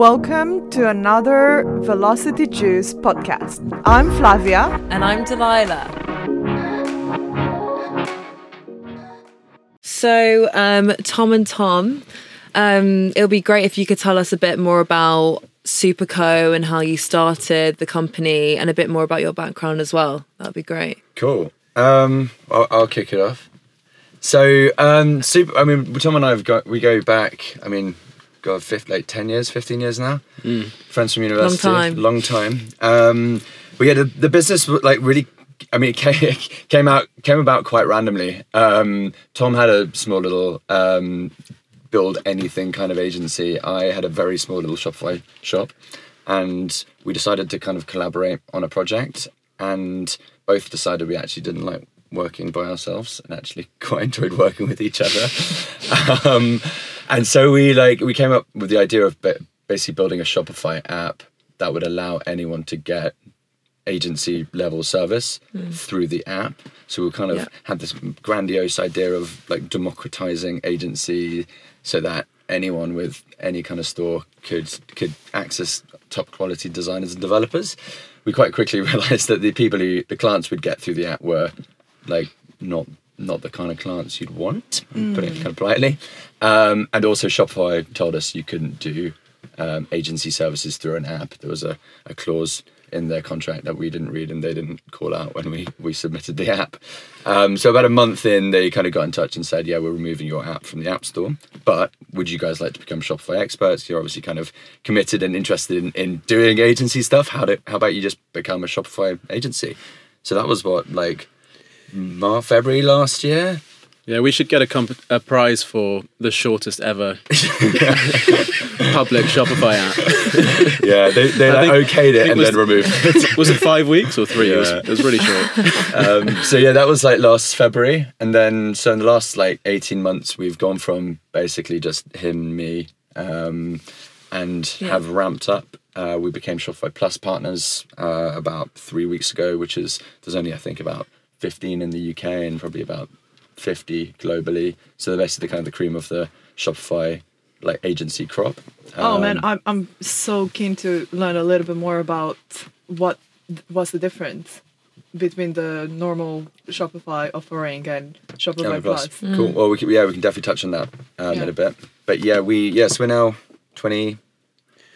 Welcome to another Velocity Juice podcast. I'm Flavia. And I'm Delilah. So, um, Tom and Tom, um, it'll be great if you could tell us a bit more about Superco and how you started the company and a bit more about your background as well. That would be great. Cool. Um, I'll, I'll kick it off. So, um, super. I mean, Tom and I have got we go back. I mean, God, fifth, like ten years, fifteen years now. Friends from university. long time. Long time. Um, we had a, the business like really. I mean, it came, came out came about quite randomly. Um, Tom had a small little um, build anything kind of agency. I had a very small little Shopify shop, and we decided to kind of collaborate on a project. And both decided we actually didn't like working by ourselves and actually quite enjoyed working with each other. um, and so we like we came up with the idea of basically building a Shopify app that would allow anyone to get agency level service hmm. through the app. So we kind of Yeah. had this grandiose idea of like democratizing agency so that anyone with any kind of store could could access top quality designers and developers. We quite quickly realized that the people who the clients would get through the app were like not not the kind of clients you'd want, put it kind of politely. Um, and also Shopify told us you couldn't do um, agency services through an app. There was a, a clause in their contract that we didn't read and they didn't call out when we, we submitted the app. Um, so about a month in, they kind of got in touch and said, yeah, we're removing your app from the app store, but would you guys like to become Shopify experts? You're obviously kind of committed and interested in, in doing agency stuff. How, do, how about you just become a Shopify agency? So that was what, like March, February last year? Yeah, we should get a, comp- a prize for the shortest ever public Shopify app. Yeah, they, they like, think- okayed it and was- then removed it. Was it five weeks or three? It, was, Yeah. it was really short. um, so yeah, that was like last February, and then so in the last like eighteen months, we've gone from basically just him, me, um, and Yeah. have ramped up. Uh, we became Shopify Plus partners uh, about three weeks ago, which is there's only I think about fifteen in the UK and probably about fifty globally. So they're basically kind of the cream of the Shopify like agency crop. Oh man, Um, I'm I'm so keen to learn a little bit more about what what's the difference between the normal Shopify offering and Shopify Canvas Plus. Plus. Cool. Well, we can, yeah, we can definitely touch on that um, Yeah. in a bit. But yeah, we yes, we're now twenty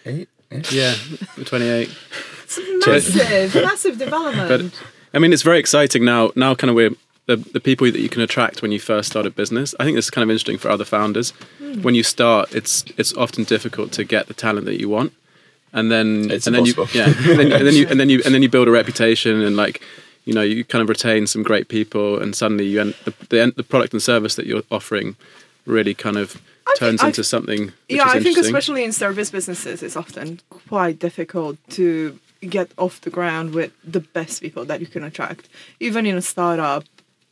eight. Yeah, 28. It's massive, massive development. But I mean, it's very exciting now. Now, kind of, we're the, the people that you can attract when you first start a business. I think this is kind of interesting for other founders. Hmm. When you start, it's it's often difficult to get the talent that you want, and then It's and then you yeah, and then, and then you and then you and then you build a reputation and like you know you kind of retain some great people, and suddenly you end the the, end, the product and service that you're offering really kind of think- turns I- into something. Which yeah, is I think especially in service businesses, it's often quite difficult to get off the ground with the best people that you can attract. Even in a startup,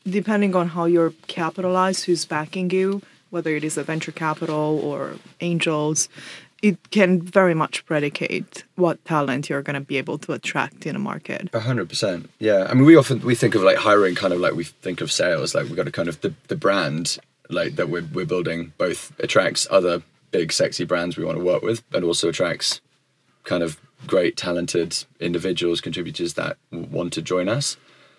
depending on how you're capitalized, who's backing you, whether it is a venture capital or angels, it can very much predicate what talent you're going to be able to attract in a market. A hundred percent. Yeah. I mean, we often we think of like hiring kind of like we think of sales. Like we've got to kind of the, the brand like that we're we're building both attracts other big sexy brands we want to work with, and also attracts kind of great talented individuals contributors that want to join us.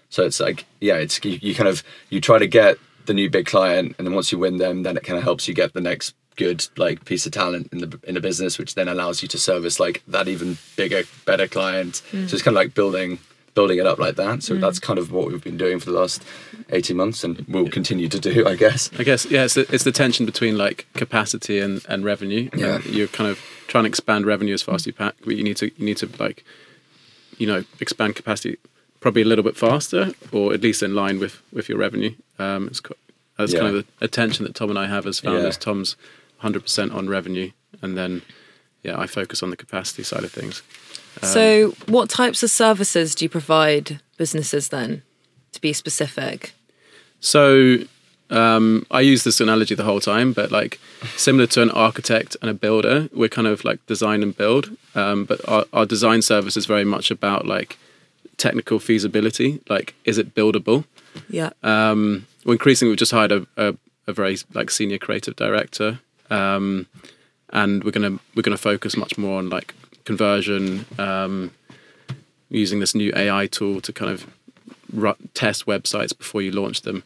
So it's like yeah, it's you, you kind of you try to get the new big client, and then once you win them, then it kind of helps you get the next good like piece of talent in the in the business, which then allows you to service like that even bigger, better client. Mm. So it's kind of like building building it up like that. So that's kind of what we've been doing for the last eighteen months, and we'll continue to do, I guess. I guess yeah, it's the, it's the tension between like capacity and, and revenue. Yeah. And you're kind of trying to expand revenue as fast as you pack, but you need to you need to like, you know, expand capacity probably a little bit faster, or at least in line with with your revenue. Um, it's co- that's kind Yeah. of the attention that Tom and I have as founders. Yeah. Tom's 100 percent on revenue, and then yeah, I focus on the capacity side of things. So, what types of services do you provide businesses then, to be specific? So um, I use this analogy the whole time, but like similar to an architect and a builder, we're kind of like design and build. Um, but our, our design service is very much about like technical feasibility. Like, is it buildable? Yeah. Um, well, increasingly, we've just hired a, a, a very like senior creative director, um, and we're gonna we're gonna focus much more on like conversion, um, using this new AI tool to kind of ru- test websites before you launch them.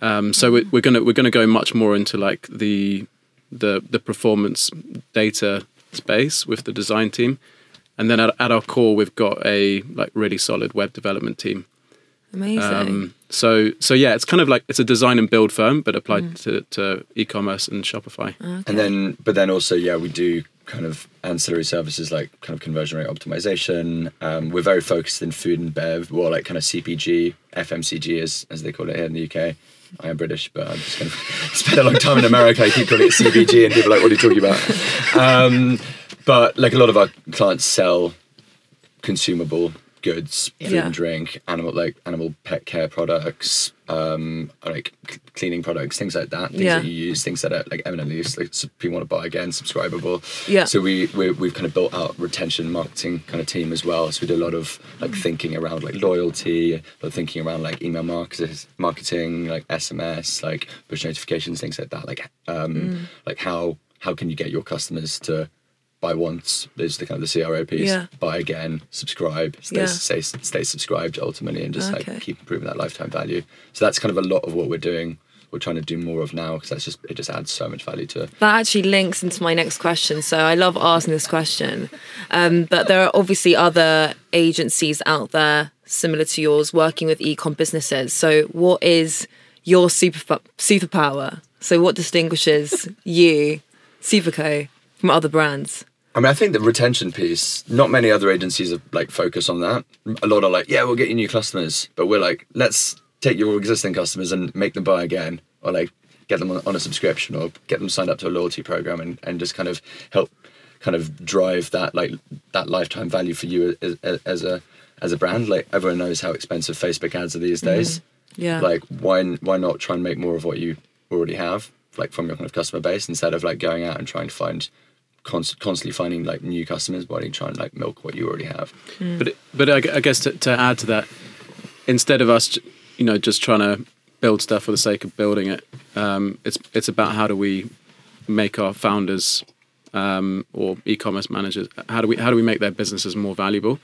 Um, so we're, we're gonna we're gonna go much more into like the the the performance data space with the design team, and then at, at our core we've got a like really solid web development team. Amazing. Um, so so yeah, it's kind of like it's a design and build firm, but applied to, to e-commerce and Shopify. Okay. And then, but then also, yeah, we do kind of ancillary services like kind of conversion rate optimization. Um, we're very focused in food and bev, or like kind of CPG, FMCG, as as they call it here in the UK. I am British, but I'm just going to spend a long time in America. I keep calling it CPG, and people are like, "What are you talking about?" Um, but like a lot of our clients sell consumable goods, food Yeah. and drink, animal like animal pet care products, um, like cleaning products, things like that. Things Yeah. that you use, things that are like eminently use, like people want to buy again, subscribable. Yeah. So we, we we've kind of built out retention marketing kind of team as well. So we do a lot of like thinking around like loyalty, but thinking around like email market- marketing, like SMS, like push notifications, things like that. Like um, like how how can you get your customers to buy once is the kind of the CRO piece. Yeah. Buy again, subscribe, stay, Yeah. stay stay subscribed ultimately, and just Okay. like keep improving that lifetime value. So that's kind of a lot of what we're doing. We're trying to do more of now because that's just it just adds so much value to. it. That actually links into my next question. So I love asking this question. Um, but there are obviously other agencies out there similar to yours working with e-com businesses. So what is your super superpower? So what distinguishes you, Superco, from other brands? I mean, I think the retention piece. Not many other agencies are like focus on that. A lot are like, yeah, we'll get you new customers, but we're like, let's take your existing customers and make them buy again, or like get them on, a subscription, or get them signed up to a loyalty program, and, and just kind of help, kind of drive that like that lifetime value for you as, as, as a as a brand. Like everyone knows how expensive Facebook ads are these mm-hmm. days. Yeah. Like why why not try and make more of what you already have, like from your kind of customer base, instead of like going out and trying to find const- constantly finding like new customers. Why don't you try and like milk what you already have? But but I, I guess to, to add to that, instead of us, you know, just trying to build stuff for the sake of building it, um, it's it's about how do we make our founders um, or e-commerce managers how do we how do we make their businesses more valuable?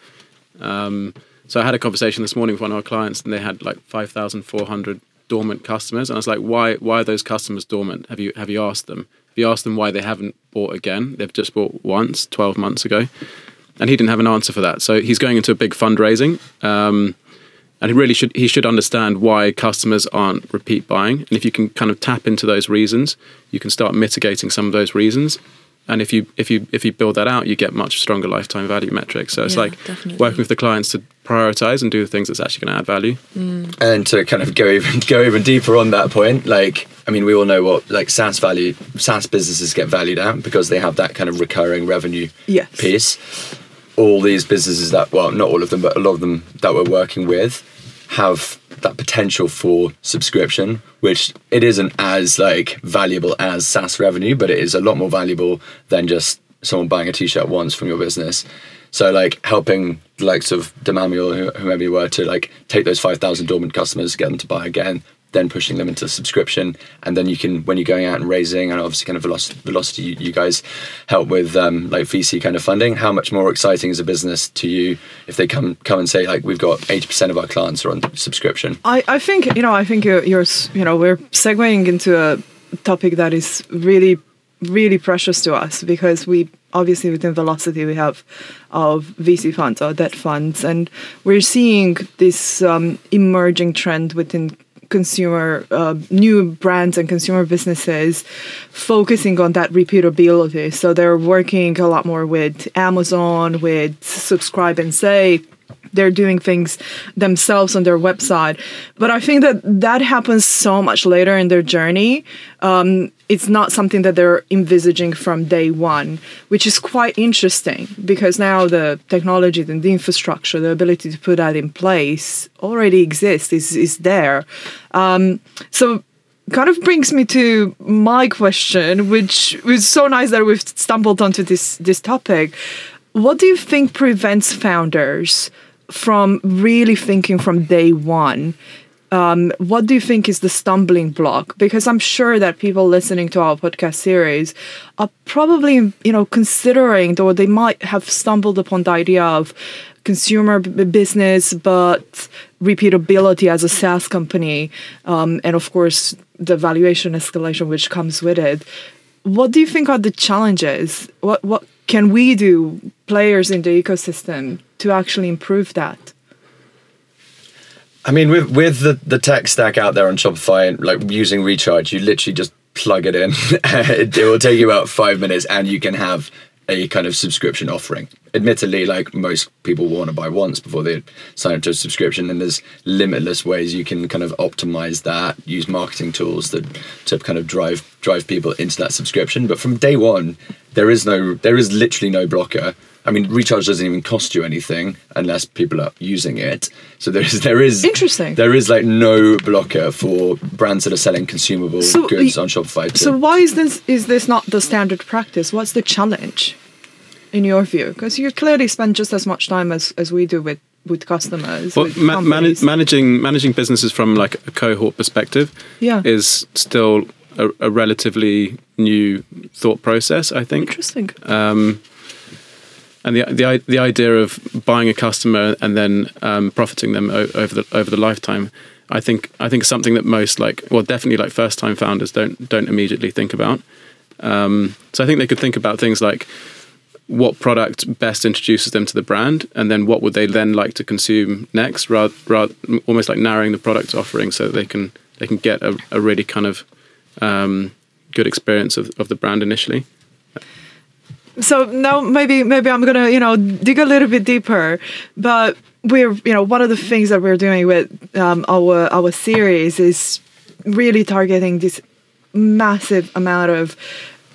Um, so I had a conversation this morning with one of our clients, and they had like five thousand four hundred dormant customers, and I was like, why why are those customers dormant? Have you have you asked them? You asked them why they haven't bought again? They've just bought once, twelve months ago and he didn't have an answer for that. So he's going into a big fundraising, um, and he really should he should understand why customers aren't repeat buying. And if you can kind of tap into those reasons, you can start mitigating some of those reasons. And if you if you if you build that out, you get much stronger lifetime value metrics. So it's Yeah, like definitely. working with the clients to prioritize and do the things that's actually going to add value. Mm. And to kind of go even go even deeper on that point, like I mean, we all know what like SaaS value SaaS businesses get valued at because they have that kind of recurring revenue Yes. piece. All these businesses that well, not all of them, but a lot of them that we're working with have that potential for subscription, which it isn't as like valuable as SaaS revenue, but it is a lot more valuable than just someone buying a t-shirt once from your business. So like helping the likes of Demami or whomever you were to like take those 5,000 dormant customers, get them to buy again, then pushing them into subscription. And then you can, when you're going out and raising and obviously kind of velocity, velocity you, you guys help with um, like VC kind of funding, how much more exciting is a business to you if they come, come and say like, we've got 80% of our clients are on subscription. I, I think you know I think you're, you're you know we're segueing into a topic that is really really precious to us because we obviously within Velocity we have of VC funds or debt funds and we're seeing this um, emerging trend within consumer uh, new brands and consumer businesses focusing on that repeatability. So they're working a lot more with amazon with subscribe and save they're doing things themselves on their website. But i think that that happens so much later in their journey. Um, it's not something that they're envisaging from day one which is quite interesting because now the technology and the infrastructure the ability to put that in place already exists is, is there. Um, so kind of brings me to my question which was so nice that we've stumbled onto this this topic what do you think prevents founders from really thinking from day one um, what do you think is the stumbling block? Because I'm sure that people listening to our podcast series are probably, you know, considering or they might have stumbled upon the idea of consumer b- business, but repeatability as a SaaS company, um, and of course the valuation escalation which comes with it. What do you think are the challenges? What what can we do, players in the ecosystem, to actually improve that? I mean, with with the, the tech stack out there on Shopify and like using Recharge, you literally just plug it in. it, it will take you about five minutes, and you can have a kind of subscription offering. Admittedly, like most people want to buy once before they sign up to a subscription, and there's limitless ways you can kind of optimize that, use marketing tools that to kind of drive drive people into that subscription. But from day one, there is no there is literally no blocker. I mean, recharge doesn't even cost you anything unless people are using it. So there is there is Interesting. There is like no blocker for brands that are selling consumable So, goods y- on Shopify. To, So why is this is this not the standard practice? What's the challenge in your view? Because you clearly spend just as much time as, as we do with with customers. Well, with ma- man- managing managing businesses from like a cohort perspective Yeah. is still a, a relatively new thought process. I think. Interesting. Um, and the the the idea of buying a customer and then um, profiting them o- over the over the lifetime, I think I think something that most like well definitely like first time founders don't don't immediately think about. Um, so I think they could think about things like what product best introduces them to the brand, and then what would they then like to consume next, rather, rather almost like narrowing the product offering so that they can they can get a, a really kind of um, good experience of, of the brand initially. So now maybe maybe I'm gonna you know dig a little bit deeper, but we're you know one of the things that we're doing with um, our our series is really targeting this massive amount of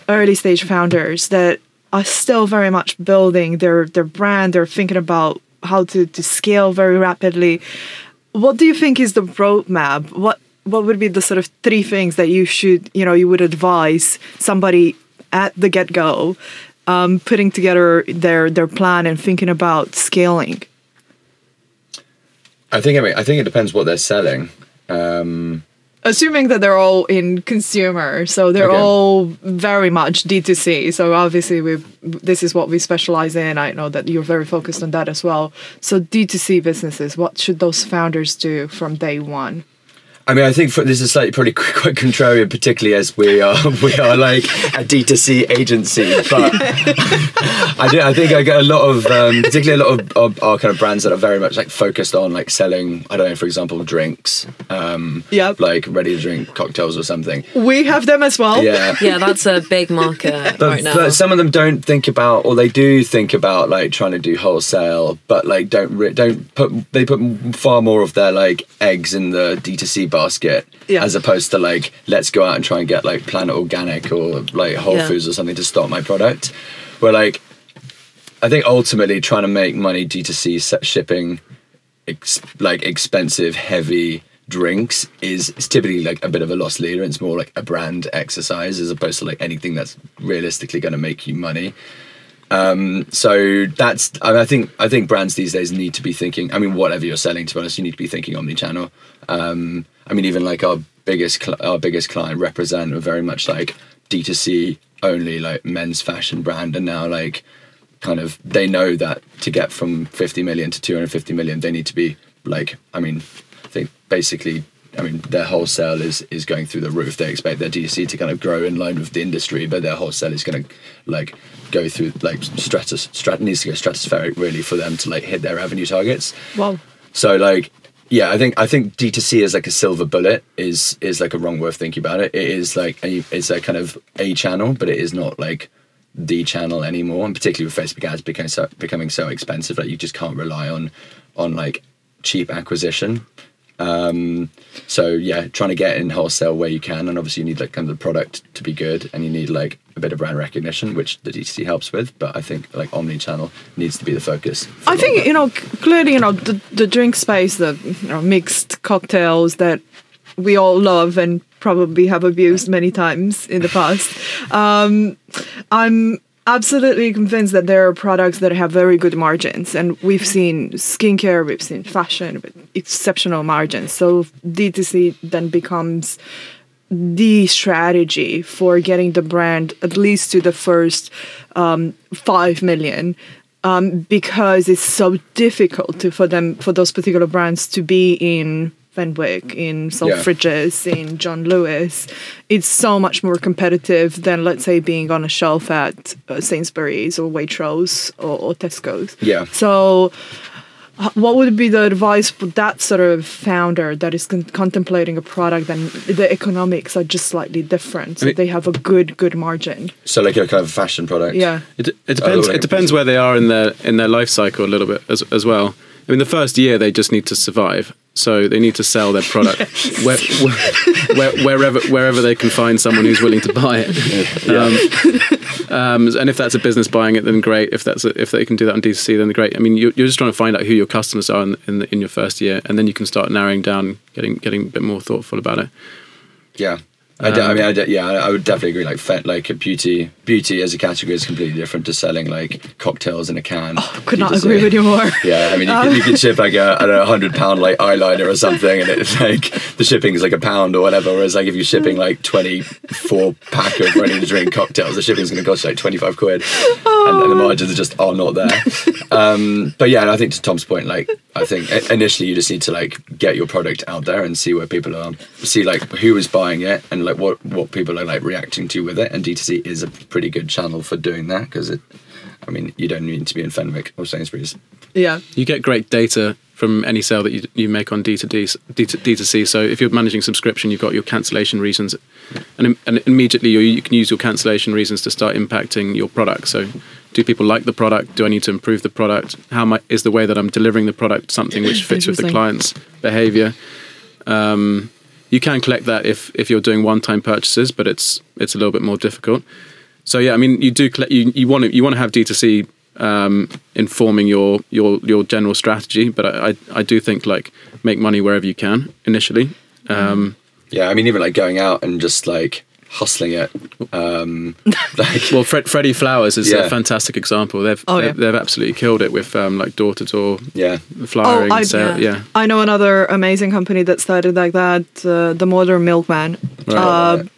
early stage founders that are still very much building their their brand. They're thinking about how to to scale very rapidly. What do you think is the roadmap? What what would be the sort of three things that you should you know you would advise somebody at the get go um, putting together their their plan and thinking about scaling? I think I mean I think it depends what they're selling. Um, Assuming that they're all in consumer, so they're Okay. all very much D2C. So obviously we this is what we specialize in. I know that you're very focused on that as well. So D2C businesses, what should those founders do from day one? I mean, I think for, this is slightly probably quite contrarian, particularly as we are we are like a D2C agency. But I do I think I get a lot of um, particularly a lot of, of our kind of brands that are very much like focused on like selling. I don't know, for example, drinks. Um, Yep. Like ready to drink cocktails or something. We have them as well. Yeah. Yeah, that's a big market But, right now. but some of them don't think about, or they do think about like trying to do wholesale, but like don't re- don't put they put far more of their like eggs in the D2C basket Yeah. as opposed to like let's go out and try and get like Planet Organic or like Whole Yeah. Foods or something to stock my product. Where like I think ultimately trying to make money D2C shipping ex- like expensive heavy drinks is, is typically like a bit of a loss leader it's more like a brand exercise as opposed to like anything that's realistically going to make you money um so that's I, think i think brands these days need to be thinking i mean whatever you're selling to be honest you need to be thinking omni-channel. Um i mean even like our biggest cl- our biggest client represent are very much like d2c only like men's fashion brand. And now like kind of they know that to get from 50 million to 250 million they need to be like i mean i think basically i mean their wholesale is is going through the roof they expect their dc to kind of grow in line with the industry but their wholesale is going to like go through like stratus strat needs to go stratospheric really for them to like hit their revenue targets Wow. so like yeah, I think I think D2C is like a silver bullet is is like a wrong way of thinking about it. It is like a, it's a kind of a channel, but it is not like the channel anymore. And particularly with Facebook ads becoming so becoming so expensive, like you just can't rely on on like cheap acquisition. Um, so yeah, trying to get in wholesale where you can, and obviously you need like kind of the product to be good, and you need like a bit of brand recognition, which the D2C helps with. But I think like omni-channel needs to be the focus. I a lot of think you know clearly you know the the drink space, the you know, mixed cocktails that we all love and probably have abused many times in the past. Um, I'm absolutely convinced that there are products that have very good margins and we've seen skincare we've seen fashion with exceptional margins. So d2c then becomes the strategy for getting the brand at least to the first um, 5 million um, because it's so difficult to, for them for those particular brands to be in Fenwick, in Selfridges, yeah. in John Lewis. It's so much more competitive than, let's say, being on a shelf at uh, Sainsbury's or Waitrose or, or Tesco's. Yeah. So, what would be the advice for that sort of founder that is con- contemplating a product and the economics are just slightly different so I mean, they have a good good margin so like a kind of fashion product yeah it, it depends it depends where they are in their in their life cycle a little bit as, as well I mean, the first year they just need to survive, so they need to sell their product yes. where, where, wherever wherever they can find someone who's willing to buy it. Yeah. Um, um, and if that's a business buying it, then great. If that's a, if they can do that on D2C, then great. I mean, you're, you're just trying to find out who your customers are in in, the, in your first year, and then you can start narrowing down, getting getting a bit more thoughtful about it. Yeah, I, um, I mean, I yeah, I would definitely agree. Like, fe- like a beauty, beauty as a category is completely different to selling like cocktails in a can. Oh, could not agree with you more. Yeah, I mean, you, um. can, you can ship like a, I don't know, hundred pound like eyeliner or something, and it's like the shipping is like a pound or whatever. Whereas like if you're shipping like twenty four pack of ready to drink cocktails, the shipping is going to cost you like twenty five quid, oh. and, and, the margins are just are not there. um, but yeah, I think to Tom's point, like I think initially you just need to like get your product out there and see where people are, see like who is buying it, and like what what people are like reacting to with it. And D2C is a pretty good channel for doing that because it, I mean, you don't need to be in Fenwick or Sainsbury's. Yeah, you get great data from any sale that you, you make on D2D, D2C. So if you're managing subscription, you've got your cancellation reasons, and, and immediately you, you can use your cancellation reasons to start impacting your product. So do people like the product? Do I need to improve the product? How my, is the way that I'm delivering the product something which fits with the client's behavior? Um, you can collect that if if you're doing one-time purchases, but it's it's a little bit more difficult. So yeah, I mean, you do collect, you you want to you want to have D2C um, informing your your your general strategy, but I, I, I do think like make money wherever you can initially. Um, yeah, I mean, even like going out and just like hustling it. Um, like, well, Fred, Freddie Flowers is yeah. a fantastic example. They've oh, they've, yeah. they've, absolutely killed it with um, like door to door, yeah, flowering. Oh, I, yeah. yeah. I know another amazing company that started like that, uh, the Modern Milkman. Right, uh, right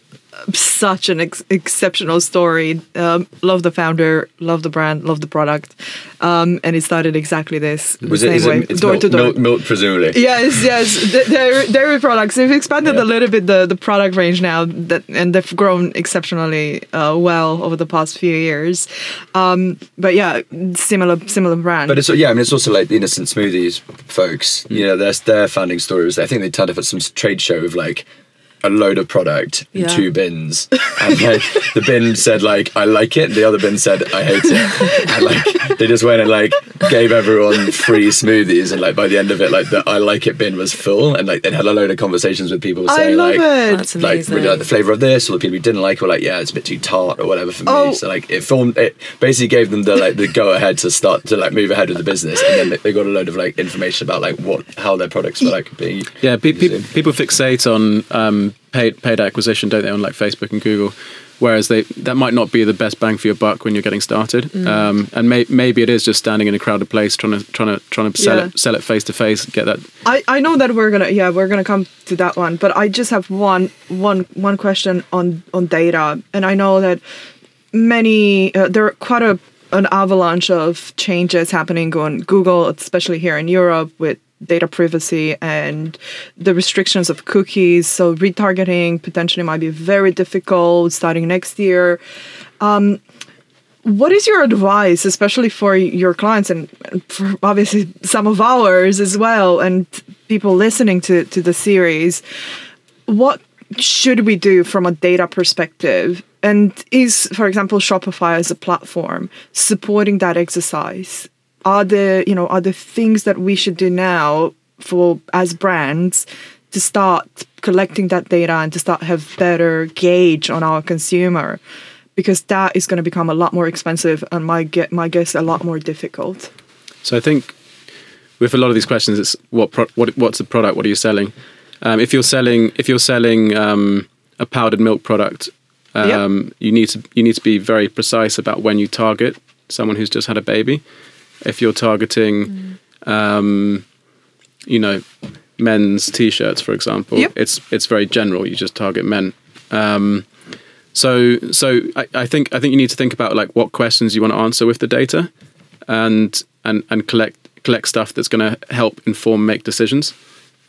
such an ex- exceptional story. Um, love the founder, love the brand, love the product, um, and it started exactly this Was the it, same way, it, door milk, to door. Milk, milk, presumably. Yes, yes. dairy, dairy products. They've expanded yeah. a little bit the, the product range now, that and they've grown exceptionally uh, well over the past few years. Um, but yeah, similar similar brand. But it's yeah, I mean it's also like the innocent smoothies folks. Mm. You know, their their founding story was I think they turned up at some trade show of like a load of product in yeah. two bins, and like the bin said like I like it, the other bin said I hate it, and like they just went and like gave everyone free smoothies, and like by the end of it, like the I like it bin was full, and like they had a load of conversations with people saying like it. like really like the flavor of this, or the people who didn't like were like yeah it's a bit too tart or whatever for oh. me. So like it formed it basically gave them the like the go ahead to start to like move ahead with the business, and then they got a load of like information about like what how their products were like being. Yeah, pe- pe- people fixate on. Um, paid paid acquisition, don't they, on like Facebook and Google? Whereas they that might not be the best bang for your buck when you're getting started, mm. um, and may, maybe it is just standing in a crowded place trying to trying to trying to sell yeah. it sell it face to face, get that. I, I know that we're gonna yeah we're gonna come to that one, but I just have one one one question on on data, and I know that many uh, there are quite a an avalanche of changes happening on Google, especially here in Europe with data privacy and the restrictions of cookies. So retargeting potentially might be very difficult starting next year. Um, what is your advice, especially for your clients and for obviously some of ours as well, and people listening to, to the series? What should we do from a data perspective? And is, for example, Shopify as a platform supporting that exercise? Are the you know are the things that we should do now for as brands to start collecting that data and to start have better gauge on our consumer because that is going to become a lot more expensive and my get my guess a lot more difficult so i think with a lot of these questions it's what pro- what what's the product what are you selling um, if you're selling if you're selling um, a powdered milk product Yep. Um, You need to you need to be very precise about when you target someone who's just had a baby. If you're targeting, um, you know, men's t-shirts, for example, Yep. it's it's very general. You just target men. Um, so so I, I think I think you need to think about like what questions you want to answer with the data, and and and collect collect stuff that's going to help inform make decisions.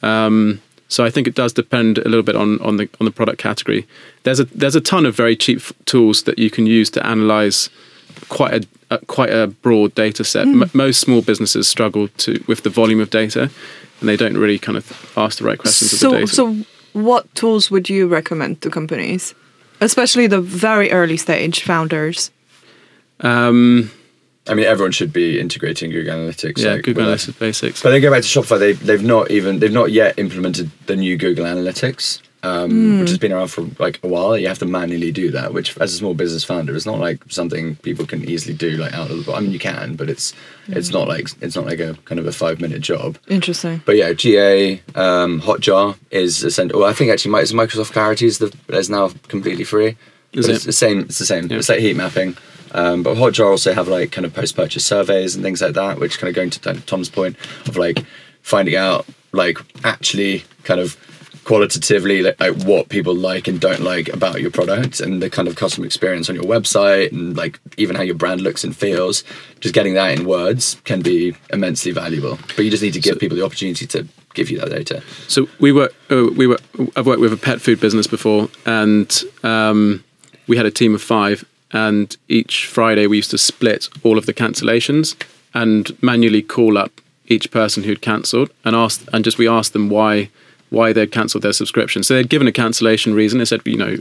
Um, so I think it does depend a little bit on on the on the product category. There's a there's a ton of very cheap f- tools that you can use to analyze quite a, a quite a broad data set. M- most small businesses struggle to with the volume of data, and they don't really kind of ask the right questions of the So, data. so what tools would you recommend to companies, especially the very early stage founders? um, I mean, everyone should be integrating Google Analytics. yeah, like, Google with Analytics basics. But then go back to Shopify. They they've not even they've not yet implemented the new Google Analytics, um, which has been around for like a while. You have to manually do that, which as a small business founder, it's not like something people can easily do like out of the. Box. I mean, you can, but it's it's not like it's not like a kind of a five minute job. Interesting. But yeah, GA um, Hotjar is essential. Well, I think actually Mi- Microsoft Clarity is the is now completely free. Is it? It's the same. It's the same. Yeah. It's like heat mapping. Um, but Hotjar also have like kind of post purchase surveys and things like that, which kind of going to Tom's point of like finding out like actually kind of qualitatively like, like what people like and don't like about your product and the kind of customer experience on your website and like even how your brand looks and feels just getting that in words can be immensely valuable. But you just need to give people the opportunity to give you that data. So we were uh, we were I've worked with a pet food business before, and um, we had a team of five, and each Friday we used to split all of the cancellations and manually call up each person who'd cancelled and asked and just we asked them why why they'd cancelled their subscription. So they'd given a cancellation reason. They said, you know,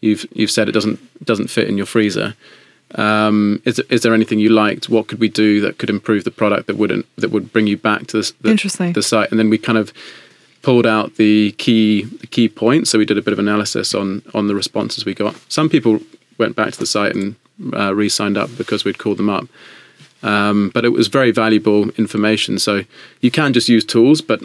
you've you've said it doesn't doesn't fit in your freezer. Um, is is there anything you liked? What could we do that could improve the product that wouldn't that would bring you back to this, the, Interesting. the site? And then we kind of pulled out the key the key points. So we did a bit of analysis on on the responses we got. Some people went back to the site and uh, re-signed up because we'd called them up. Um, but it was very valuable information. So you can just use tools, but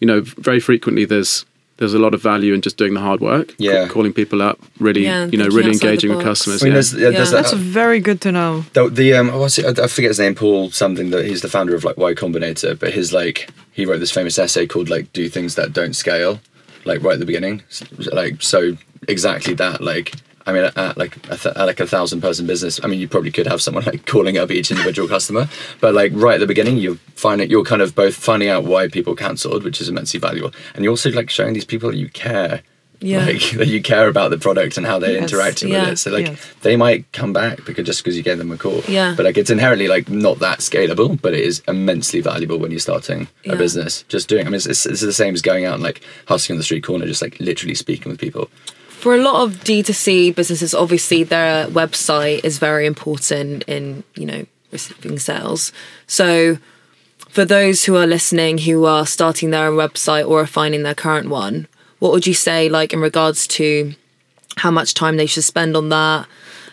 you know, very frequently there's there's a lot of value in just doing the hard work. Yeah. ca- calling people up, really, Yeah, you know, really engaging with customers. I mean, yeah. there's, yeah, there's Yeah. that, That's very good to know. The, the um, what's it? I I forget his name. Paul something. That he's the founder of like Y Combinator. But his like he wrote this famous essay called like "Do Things That Don't Scale," like right at the beginning. S- Like so exactly that. Like I mean, at like a th- at like a thousand person business. I mean, you probably could have someone like calling up each individual customer. But like right at the beginning, you find it. You're kind of both finding out why people cancelled, which is immensely valuable, and you're also like showing these people that you care. Yeah. Like that you care about the product and how they're Yes, interacting yeah, with it. So like yes. they might come back because just because you gave them a call. Yeah. But like it's inherently like not that scalable, but it is immensely valuable when you're starting Yeah. a business. Just doing. I mean, it's, it's, it's the same as going out and like hustling on the street corner, just like literally speaking with people. For a lot of D2C businesses, obviously their website is very important in, you know, receiving sales. So for those who are listening who are starting their own website or are finding their current one, what would you say like in regards to how much time they should spend on that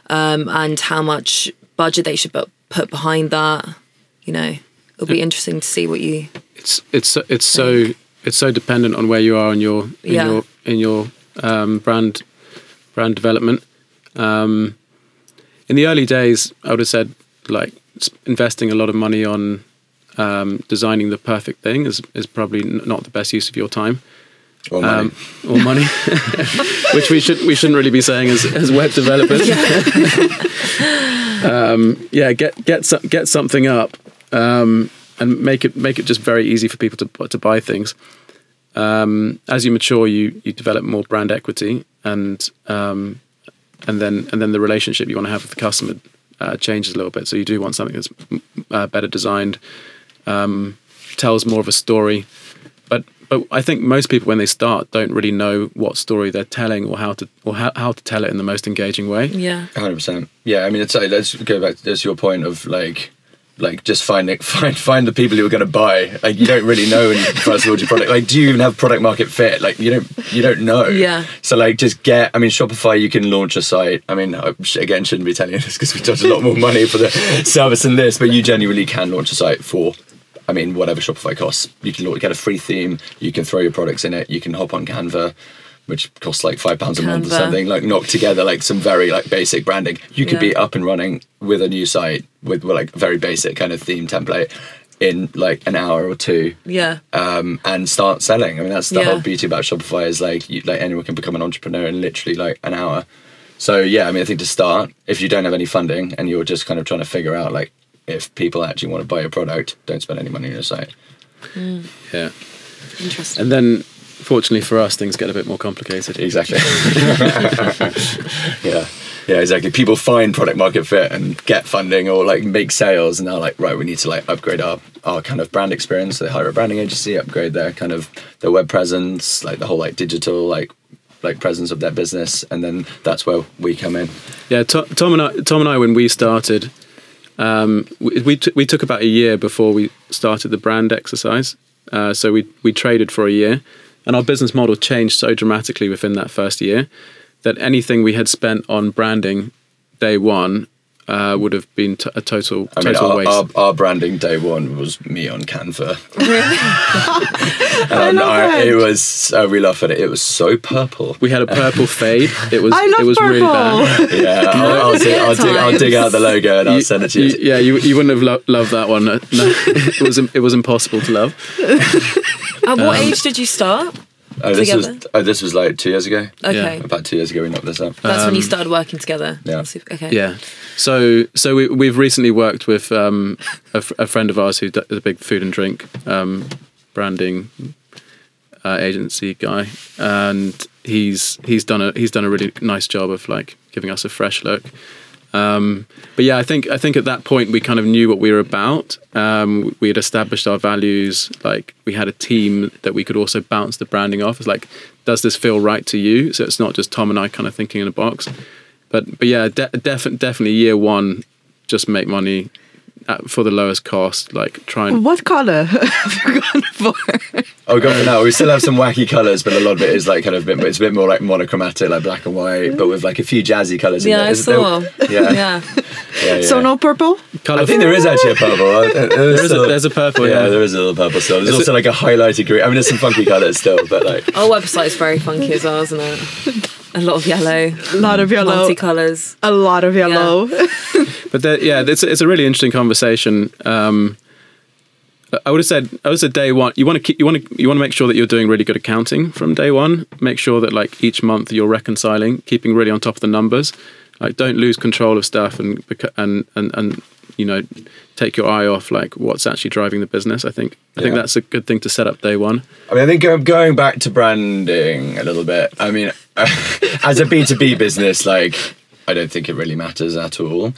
um, and how much budget they should put, behind that? You know, it'll be interesting to see what you it's it's so- it's so it's so dependent on where you are in your in Yeah. your in your um, brand brand development. Um, in the early days, I would have said like investing a lot of money on um, designing the perfect thing is is probably n- not the best use of your time Or money. um, or money, which we should we shouldn't really be saying as, as web developers. um, yeah, get get some, get something up um, and make it make it just very easy for people to to buy things. Um, as you mature, you you develop more brand equity, and um, and then and then the relationship you want to have with the customer uh, changes a little bit. So you do want something that's uh, better designed, um, tells more of a story. But but I think most people when they start don't really know what story they're telling or how to or how, how to tell it in the most engaging way. yeah. Hundred percent. Yeah, I mean, it's like, let's go back. to your point of like, like just find it, find find the people who are going to buy. Like, you don't really know when you first launch your product. Like, do you even have product market fit? Like, you don't you don't know. Yeah. So like, just get. I mean, Shopify, you can launch a site. I mean, I again, shouldn't be telling you this because we charge a lot more money for the service than this, but you genuinely can launch a site for. I mean, whatever Shopify costs, you can get a free theme. You can throw your products in it. You can hop on Canva which costs like five pounds a month or something. Like knock together like some very like basic branding. You could be up and running with a new site with like very basic kind of theme template in like an hour or two Yeah. um, and start selling. I mean, that's the Yeah. whole beauty about Shopify is like you, like anyone can become an entrepreneur in literally like an hour. So yeah, I mean, I think to start, if you don't have any funding and you're just kind of trying to figure out like if people actually want to buy your product, don't spend any money on your site. Yeah. Interesting. And then, fortunately for us, things get a bit more complicated. Exactly. yeah. Yeah, exactly. People find product market fit and get funding or like make sales, and they're like, right, we need to like upgrade our our kind of brand experience. So they hire a branding agency, upgrade their kind of their web presence, like the whole like digital like like presence of their business, and then that's where we come in. Yeah, To- Tom and I, Tom and I, when we started, um, we we, t- we took about a year before we started the brand exercise. Uh, so we we traded for a year, and our business model changed so dramatically within that first year that anything we had spent on branding day one uh, would have been t- a total I mean, our, waste. our, our branding day one was me on Canva. I and love I, it. it was uh, we laughed at it. It was so purple. we had a purple fade. It was I love it was really bad. purple. Yeah, I'll, I'll, dig, I'll, dig, I'll dig out the logo and I'll send it to you. you- yeah, you you wouldn't have lo- loved that one. No, it was it was impossible to love. At what age did you start? Oh, this was oh, this was like two years ago. Okay. About two years ago, we knocked this up. That's when you started working together. yeah. Okay. Yeah. So so we, we've recently worked with um, a, f- a friend of ours who d- is a big food and drink um, branding uh, agency guy, and he's he's done a he's done a really nice job of like giving us a fresh look. Um, but yeah, I think I think at that point we kind of knew what we were about. Um, we had established our values. Like we had a team that we could also bounce the branding off. It's like, does this feel right to you? So it's not just Tom and I kind of thinking in a box. But but yeah, de- defi- definitely year one, just make money at, for the lowest cost. Like try and What color have you gone for? Oh, go for now. We still have some wacky colours, but a lot of it is like kind of a bit. It's a bit more like monochromatic, like black and white, but with like a few jazzy colours. Yeah, in I it. Is saw. there- Yeah, yeah. Yeah. yeah, So no purple? I think there is actually a purple. There There is a- there's a purple, yeah. there is a little purple still. There's Is also it- like a highlighted green. I mean, there's some funky colours still, but like Our website is very funky as well, isn't it? A lot of yellow, A lot of yellow. multicolours. A lot of yellow. But there, yeah, it's it's a really interesting conversation. Um, I would have said I would have said day one. You want to keep you want to you want to make sure that you're doing really good accounting from day one. Make sure that like each month you're reconciling, keeping really on top of the numbers. Like don't lose control of stuff and and and and you know take your eye off like what's actually driving the business. I think I think that's a good thing to set up day one. I mean, I think go- going back to branding a little bit. I mean, as a B two B business, like I don't think it really matters at all.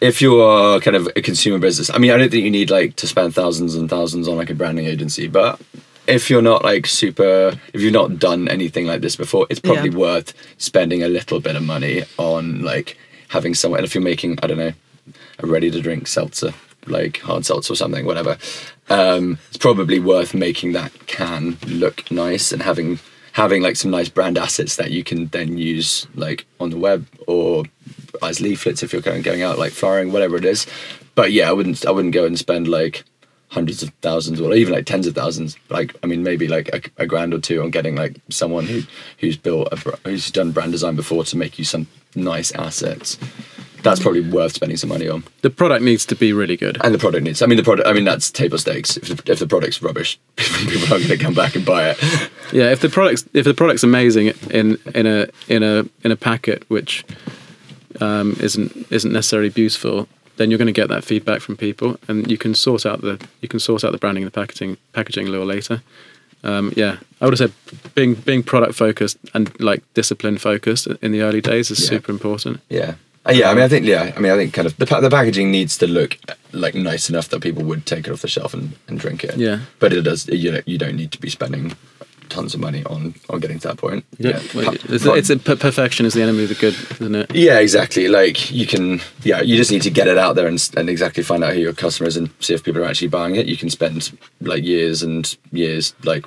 If you are kind of a consumer business, I mean, I don't think you need like to spend thousands and thousands on like a branding agency. But if you're not like super, if you've not done anything like this before, it's probably Yeah. worth spending a little bit of money on like having someone. If you're making, I don't know, a ready to drink seltzer, like hard seltzer or something, whatever. Um, it's probably worth making that can look nice and having having like some nice brand assets that you can then use like on the web or as leaflets if you're going going out like flying whatever it is. But yeah, I wouldn't I wouldn't go and spend like hundreds of thousands or even like tens of thousands like i mean maybe like a, a grand or two on getting like someone who who's built a, who's done brand design before to make you some nice assets that's probably worth spending some money on The product needs to be really good. and the product needs i mean the product i mean that's table stakes if the, if the product's rubbish people aren't going to come back and buy it Yeah, if the product's if the product's amazing in in a in a in a packet which um, isn't isn't necessarily beautiful, then you're going to get that feedback from people, and you can sort out the you can sort out the branding and the packaging packaging a little later. Um, yeah, I would have said being being product focused and like discipline focused in the early days is Yeah. super important. yeah Uh, yeah i mean i think yeah i mean i think kind of the, pa- the packaging needs to look like nice enough that people would take it off the shelf and, and drink it Yeah. but it does you know you don't need to be spending tons of money on on getting to that point Yeah, Yeah. it's, pa- it's a per- perfection is the enemy of the good, isn't it? Yeah, exactly. Like you can, yeah, you just need to get it out there and, and exactly find out who your customer is and see if people are actually buying it. You can spend like years and years like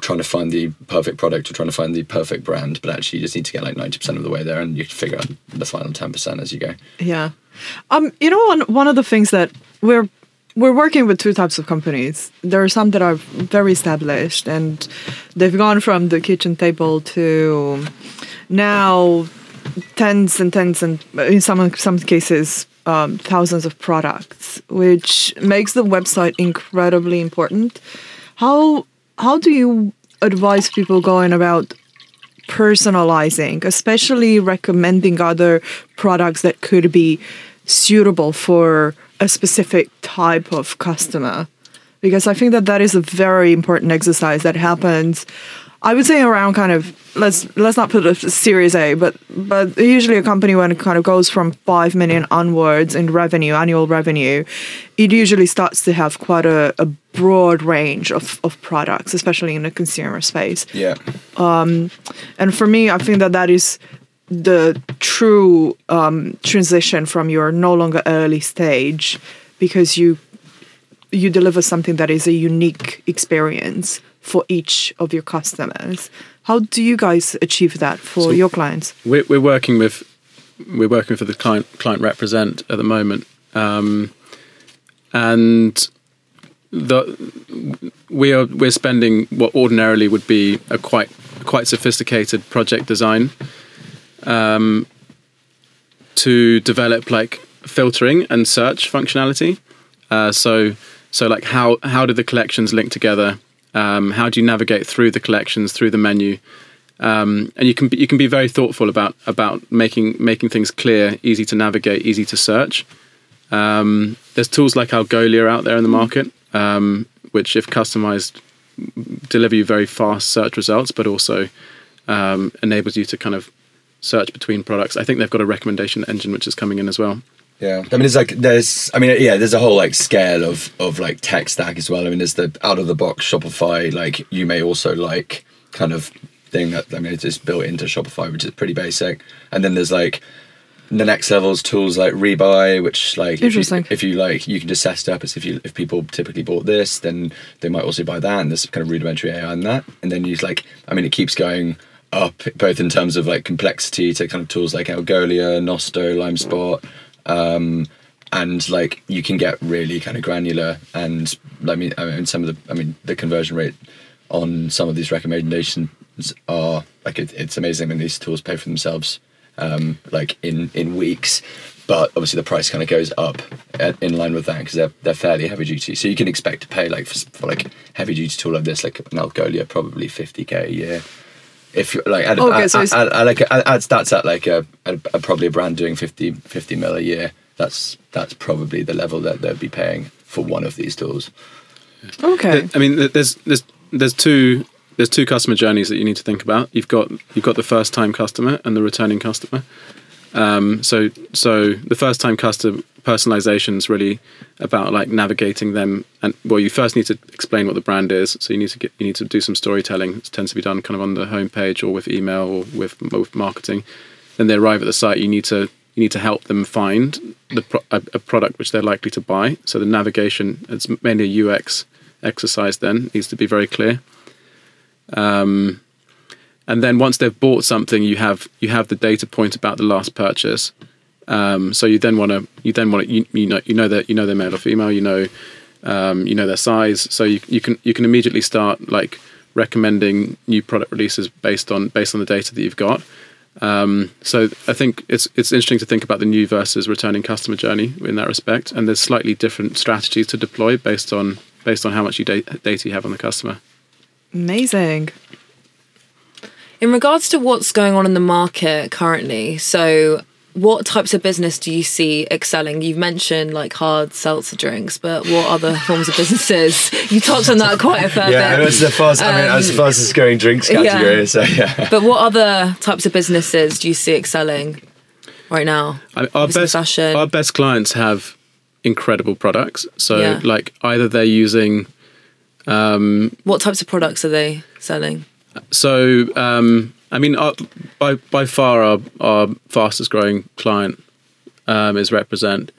trying to find the perfect product or trying to find the perfect brand, but actually you just need to get like ninety percent of the way there, and you figure out the final ten percent as you go. Yeah. Um, you know, one one of the things that we're we're working with two types of companies. There are some that are very established and they've gone from the kitchen table to now tens and tens and in some some cases um, thousands of products, which makes the website incredibly important. How how do you advise people going about personalizing, especially recommending other products that could be suitable for a specific type of customer? Because I think that that is a very important exercise that happens I would say around kind of let's let's not put a Series A, but but usually a company when it kind of goes from five million onwards in revenue, annual revenue, it usually starts to have quite a, a broad range of, of products, especially in the consumer space. Yeah. And for me, I think that that is the true um, transition from your no longer early stage because you you deliver something that is a unique experience for each of your customers. How do you guys achieve that for So- your clients? We're, we're working with we're working for the client client represent at the moment, um, and the we are we're spending what ordinarily would be a quite quite sophisticated project design um, to develop like filtering and search functionality. Uh, so so like how how do the collections link together? Um, how do you navigate through the collections through the menu? um, and you can be, you can be very thoughtful about about making making things clear, easy to navigate, easy to search. Um, there's tools like Algolia out there in the market, um, which, if customized, deliver you very fast search results, but also um, enables you to kind of search between products. I think they've got a recommendation engine which is coming in as well. Yeah, I mean, it's like there's, I mean, yeah, there's a whole like scale of of like tech stack as well. I mean, there's the out of the box Shopify. Like, you may also like kind of thing that I mean, it's just built into Shopify, which is pretty basic. And then there's like the next levels tools like Rebuy, which like if you, if you like, you can just set it up as if you if people typically bought this, then they might also buy that, and there's kind of rudimentary AI in that. And then you like, I mean, it keeps going up both in terms of like complexity to kind of tools like Algolia, Nosto, LimeSpot um, and like you can get really kind of granular. And I mean I mean some of the I mean the conversion rate on some of these recommendations are like it, it's amazing when these tools pay for themselves um, like in in weeks but obviously the price kind of goes up at, in line with that because they're, they're fairly heavy duty so you can expect to pay like for, for like heavy duty tool like this like an Algolia probably 50k a year if you like, add, Okay, add, so it's- add, add, like add, add stats at like a, a, a probably a brand doing 50, 50 mil a year. That's that's probably the level that they'd be paying for one of these tools. Okay. I mean, there's there's there's two there's two customer journeys that you need to think about. You've got you've got the first time customer and the returning customer. Um, so so the first time customer personalization is really about like navigating them and well you first need to explain what the brand is. So you need to get you need to do some storytelling. It tends to be done kind of on the homepage or with email or with, with marketing. Then they arrive at the site you need to you need to help them find the pro- a, a product which they're likely to buy. So the navigation it's mainly a ux exercise then needs to be very clear um, and then once they've bought something you have you have the data point about the last purchase. Um, so you then want to you then want you, you know you know that you know their male or female you know um, you know their size. So you, you can you can immediately start like recommending new product releases based on based on the data that you've got. Um, so I think it's it's interesting to think about the new versus returning customer journey in that respect. And there's slightly different strategies to deploy based on based on how much you da- data you have on the customer Amazing. In regards to what's going on in the market currently, so what types of business do you see excelling? You've mentioned like hard seltzer drinks, but what other forms of businesses? You touched on that quite a fair Yeah, bit. it's the fast. I mean, Um, it's the fastest growing drinks yeah. category. So yeah. But what other types of businesses do you see excelling right now? I, our Obviously best fashion. our best clients have incredible products. So Yeah. like either they're using What types of products are they selling? so um, I mean our, by by far our our fastest growing client um, is Represent,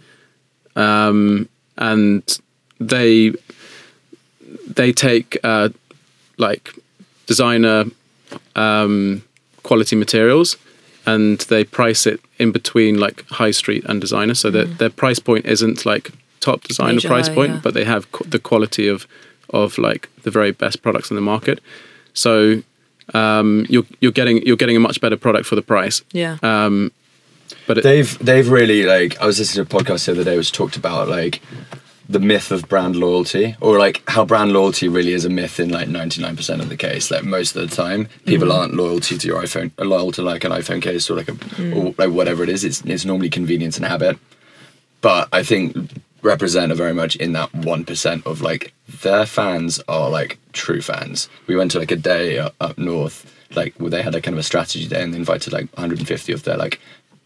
um, and they they take uh, like designer um, quality materials and they price it in between like high street and designer so that their price point isn't like top designer Major price high, point, yeah. but they have qu- the quality of of like the very best products in the market. So um, you're you're getting you're getting a much better product for the price. Yeah. Um, but it, They've they've really like I was listening to a podcast the other day which talked about like the myth of brand loyalty or like how brand loyalty really is a myth in like 99% of the case like most of the time people aren't loyal to your iphone loyal to like an iphone case or like a or like whatever it is it's, it's normally convenience and habit but i think represent are very much in that 1% of like their fans are like true fans. We went to like a day up, north like where they had a kind of a strategy day and they invited like 150 of their like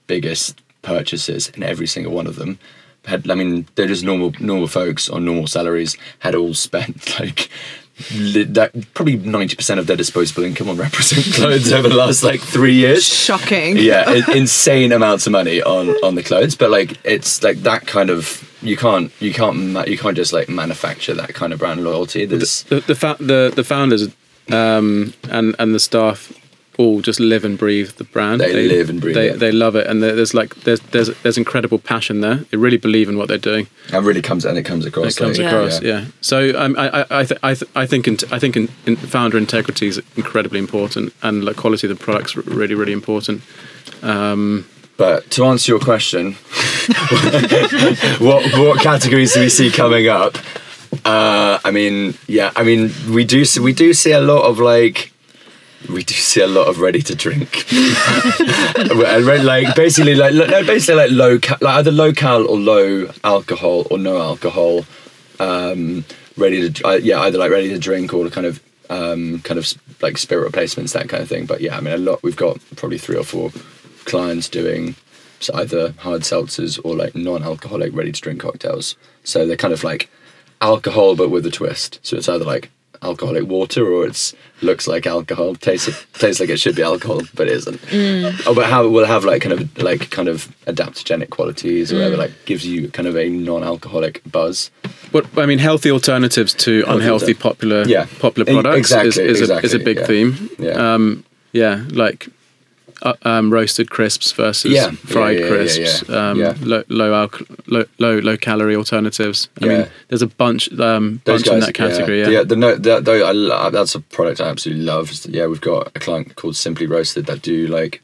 biggest purchases and every single one of them. Had i mean they're just normal normal folks on normal salaries had all spent like li- that probably 90% of their disposable income on represent clothes over the last like three years Shocking. yeah insane amounts of money on on the clothes but like it's like that kind of you can't you can't ma- you can't just like manufacture that kind of brand loyalty there's the the, fa- the the founders um, and and the staff all just live and breathe the brand. They live and breathe They it. they love it, and there's like there's there's there's incredible passion there. They really believe in what they're doing. it really comes and it comes across It comes like, across, yeah. So um, I I I th- I, th- I think in I think in, in founder integrity is incredibly important, and like quality of the products really really important. But to answer your question, what what categories do we see coming up? Uh, I mean, yeah, I mean, we do see, we do see a lot of like we do see a lot of ready to drink, And like basically like no, basically like low like either low cal or low alcohol or no alcohol, um, ready to uh, yeah either like ready to drink or kind of um, kind of like spirit replacements that kind of thing. But yeah, I mean a lot we've got probably three or four clients doing s- either hard seltzers or like non-alcoholic ready to drink cocktails. So they're kind of like alcohol but with a twist. So it's either like alcoholic water or it's looks like alcohol, tastes tastes like it should be alcohol but it isn't. Oh, but how it will have like kind of like kind of adaptogenic qualities or whatever, like gives you kind of a non-alcoholic buzz. What I mean, healthy alternatives to unhealthy alter- popular Yeah. popular products exactly, is, is, a, is a big yeah. theme. Yeah. Um, yeah, like uh, um, roasted crisps versus Yeah, fried yeah, yeah, crisps. Um. Low low, alc- low low low calorie alternatives. I mean, there's a bunch um, Those bunch in that category. Yeah, yeah. The, no, though I, lo- that's a product I absolutely love. Yeah, we've got a client called Simply Roasted that do like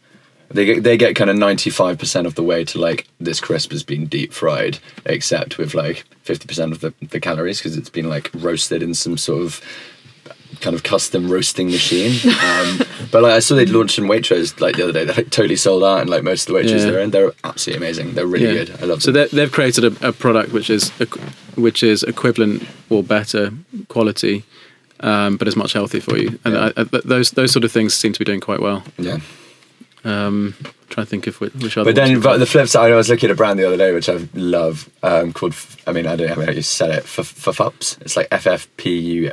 they get they get kind of ninety five percent of the way to like this crisp has been deep fried, except with like fifty percent of the, the calories because it's been like roasted in some sort of kind of custom roasting machine. Um, but like I saw they launched in Waitrose like the other day. They're like totally sold out, and like most of the Waitrose Yeah. they're in, they're absolutely amazing. They're really good. I love so them. they- they've created a, a product which is which is equivalent or better quality, um, but is much healthier for you. And Yeah. I, I, those those sort of things seem to be doing quite well. yeah. Um, trying to think of which, which other. But then, but the flip side, I was looking at a brand the other day, which I love, um, called. I mean, I don't know how you sell it. For Fups. It's like F F P U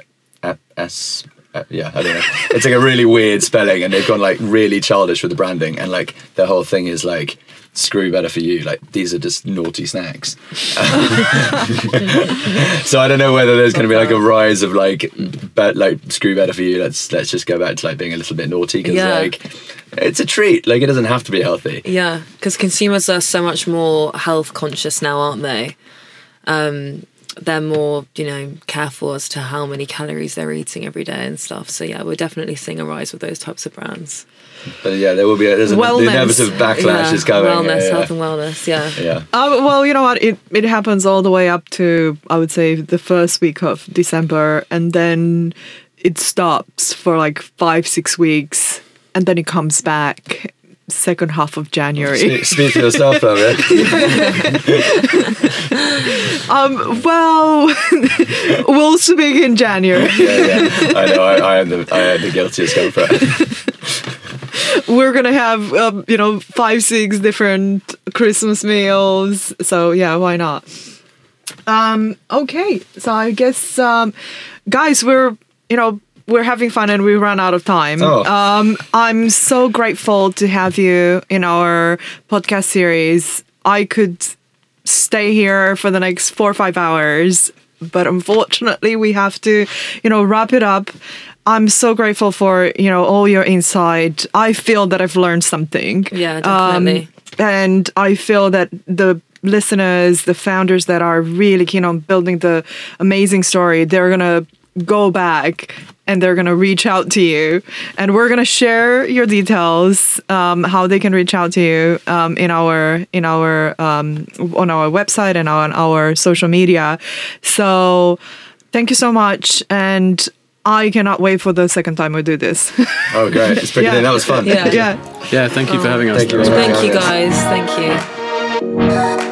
S. uh, Yeah, I don't know. It's like a really weird spelling, and they've gone like really childish with the branding, and like the whole thing is like screw better for you. Like these are just naughty snacks. so I don't know whether there's going to be like a rise of like, bet like screw better for you. Let's let's just go back to like being a little bit naughty because Yeah. like it's a treat. Like it doesn't have to be healthy. Yeah, because consumers are so much more health conscious now, aren't they? Um, they're more, you know, careful as to how many calories they're eating every day and stuff. So yeah, we're definitely seeing a rise with those types of brands. But yeah, there will be a, there's a, the Wellness. inevitable backlash yeah, is coming. Wellness, yeah, yeah. health and wellness. Yeah. yeah. Uh, well, you know what? It it happens all the way up to I would say the first week of December, and then it stops for like five six weeks, and then it comes back second half of January. Speak, speak for yourself, though. Um, well, we'll speak in January. yeah, yeah. I know. I, I am the I am the guiltiest culprit. We're gonna have um, you know five six different Christmas meals, so yeah, why not? Um, okay, so I guess um, guys, we're you know we're having fun and we run out of time. Oh. Um, I'm so grateful to have you in our podcast series. I could stay here for the next four or five hours, but unfortunately, we have to, you know, wrap it up. I'm so grateful for you know all your insight. I feel that I've learned something. Yeah, Um, definitely. and I feel that the listeners, the founders that are really keen on building the amazing story, they're gonna go back and they're gonna reach out to you, and we're gonna share your details, um, how they can reach out to you um, in our in our um, on our website and on our social media. So, thank you so much, and I cannot wait for the second time we do this. Oh, great. It's pretty, Yeah. That was fun. Yeah. yeah. Yeah, thank you for having us. Thank you That was very. Thank you guys. Thank you.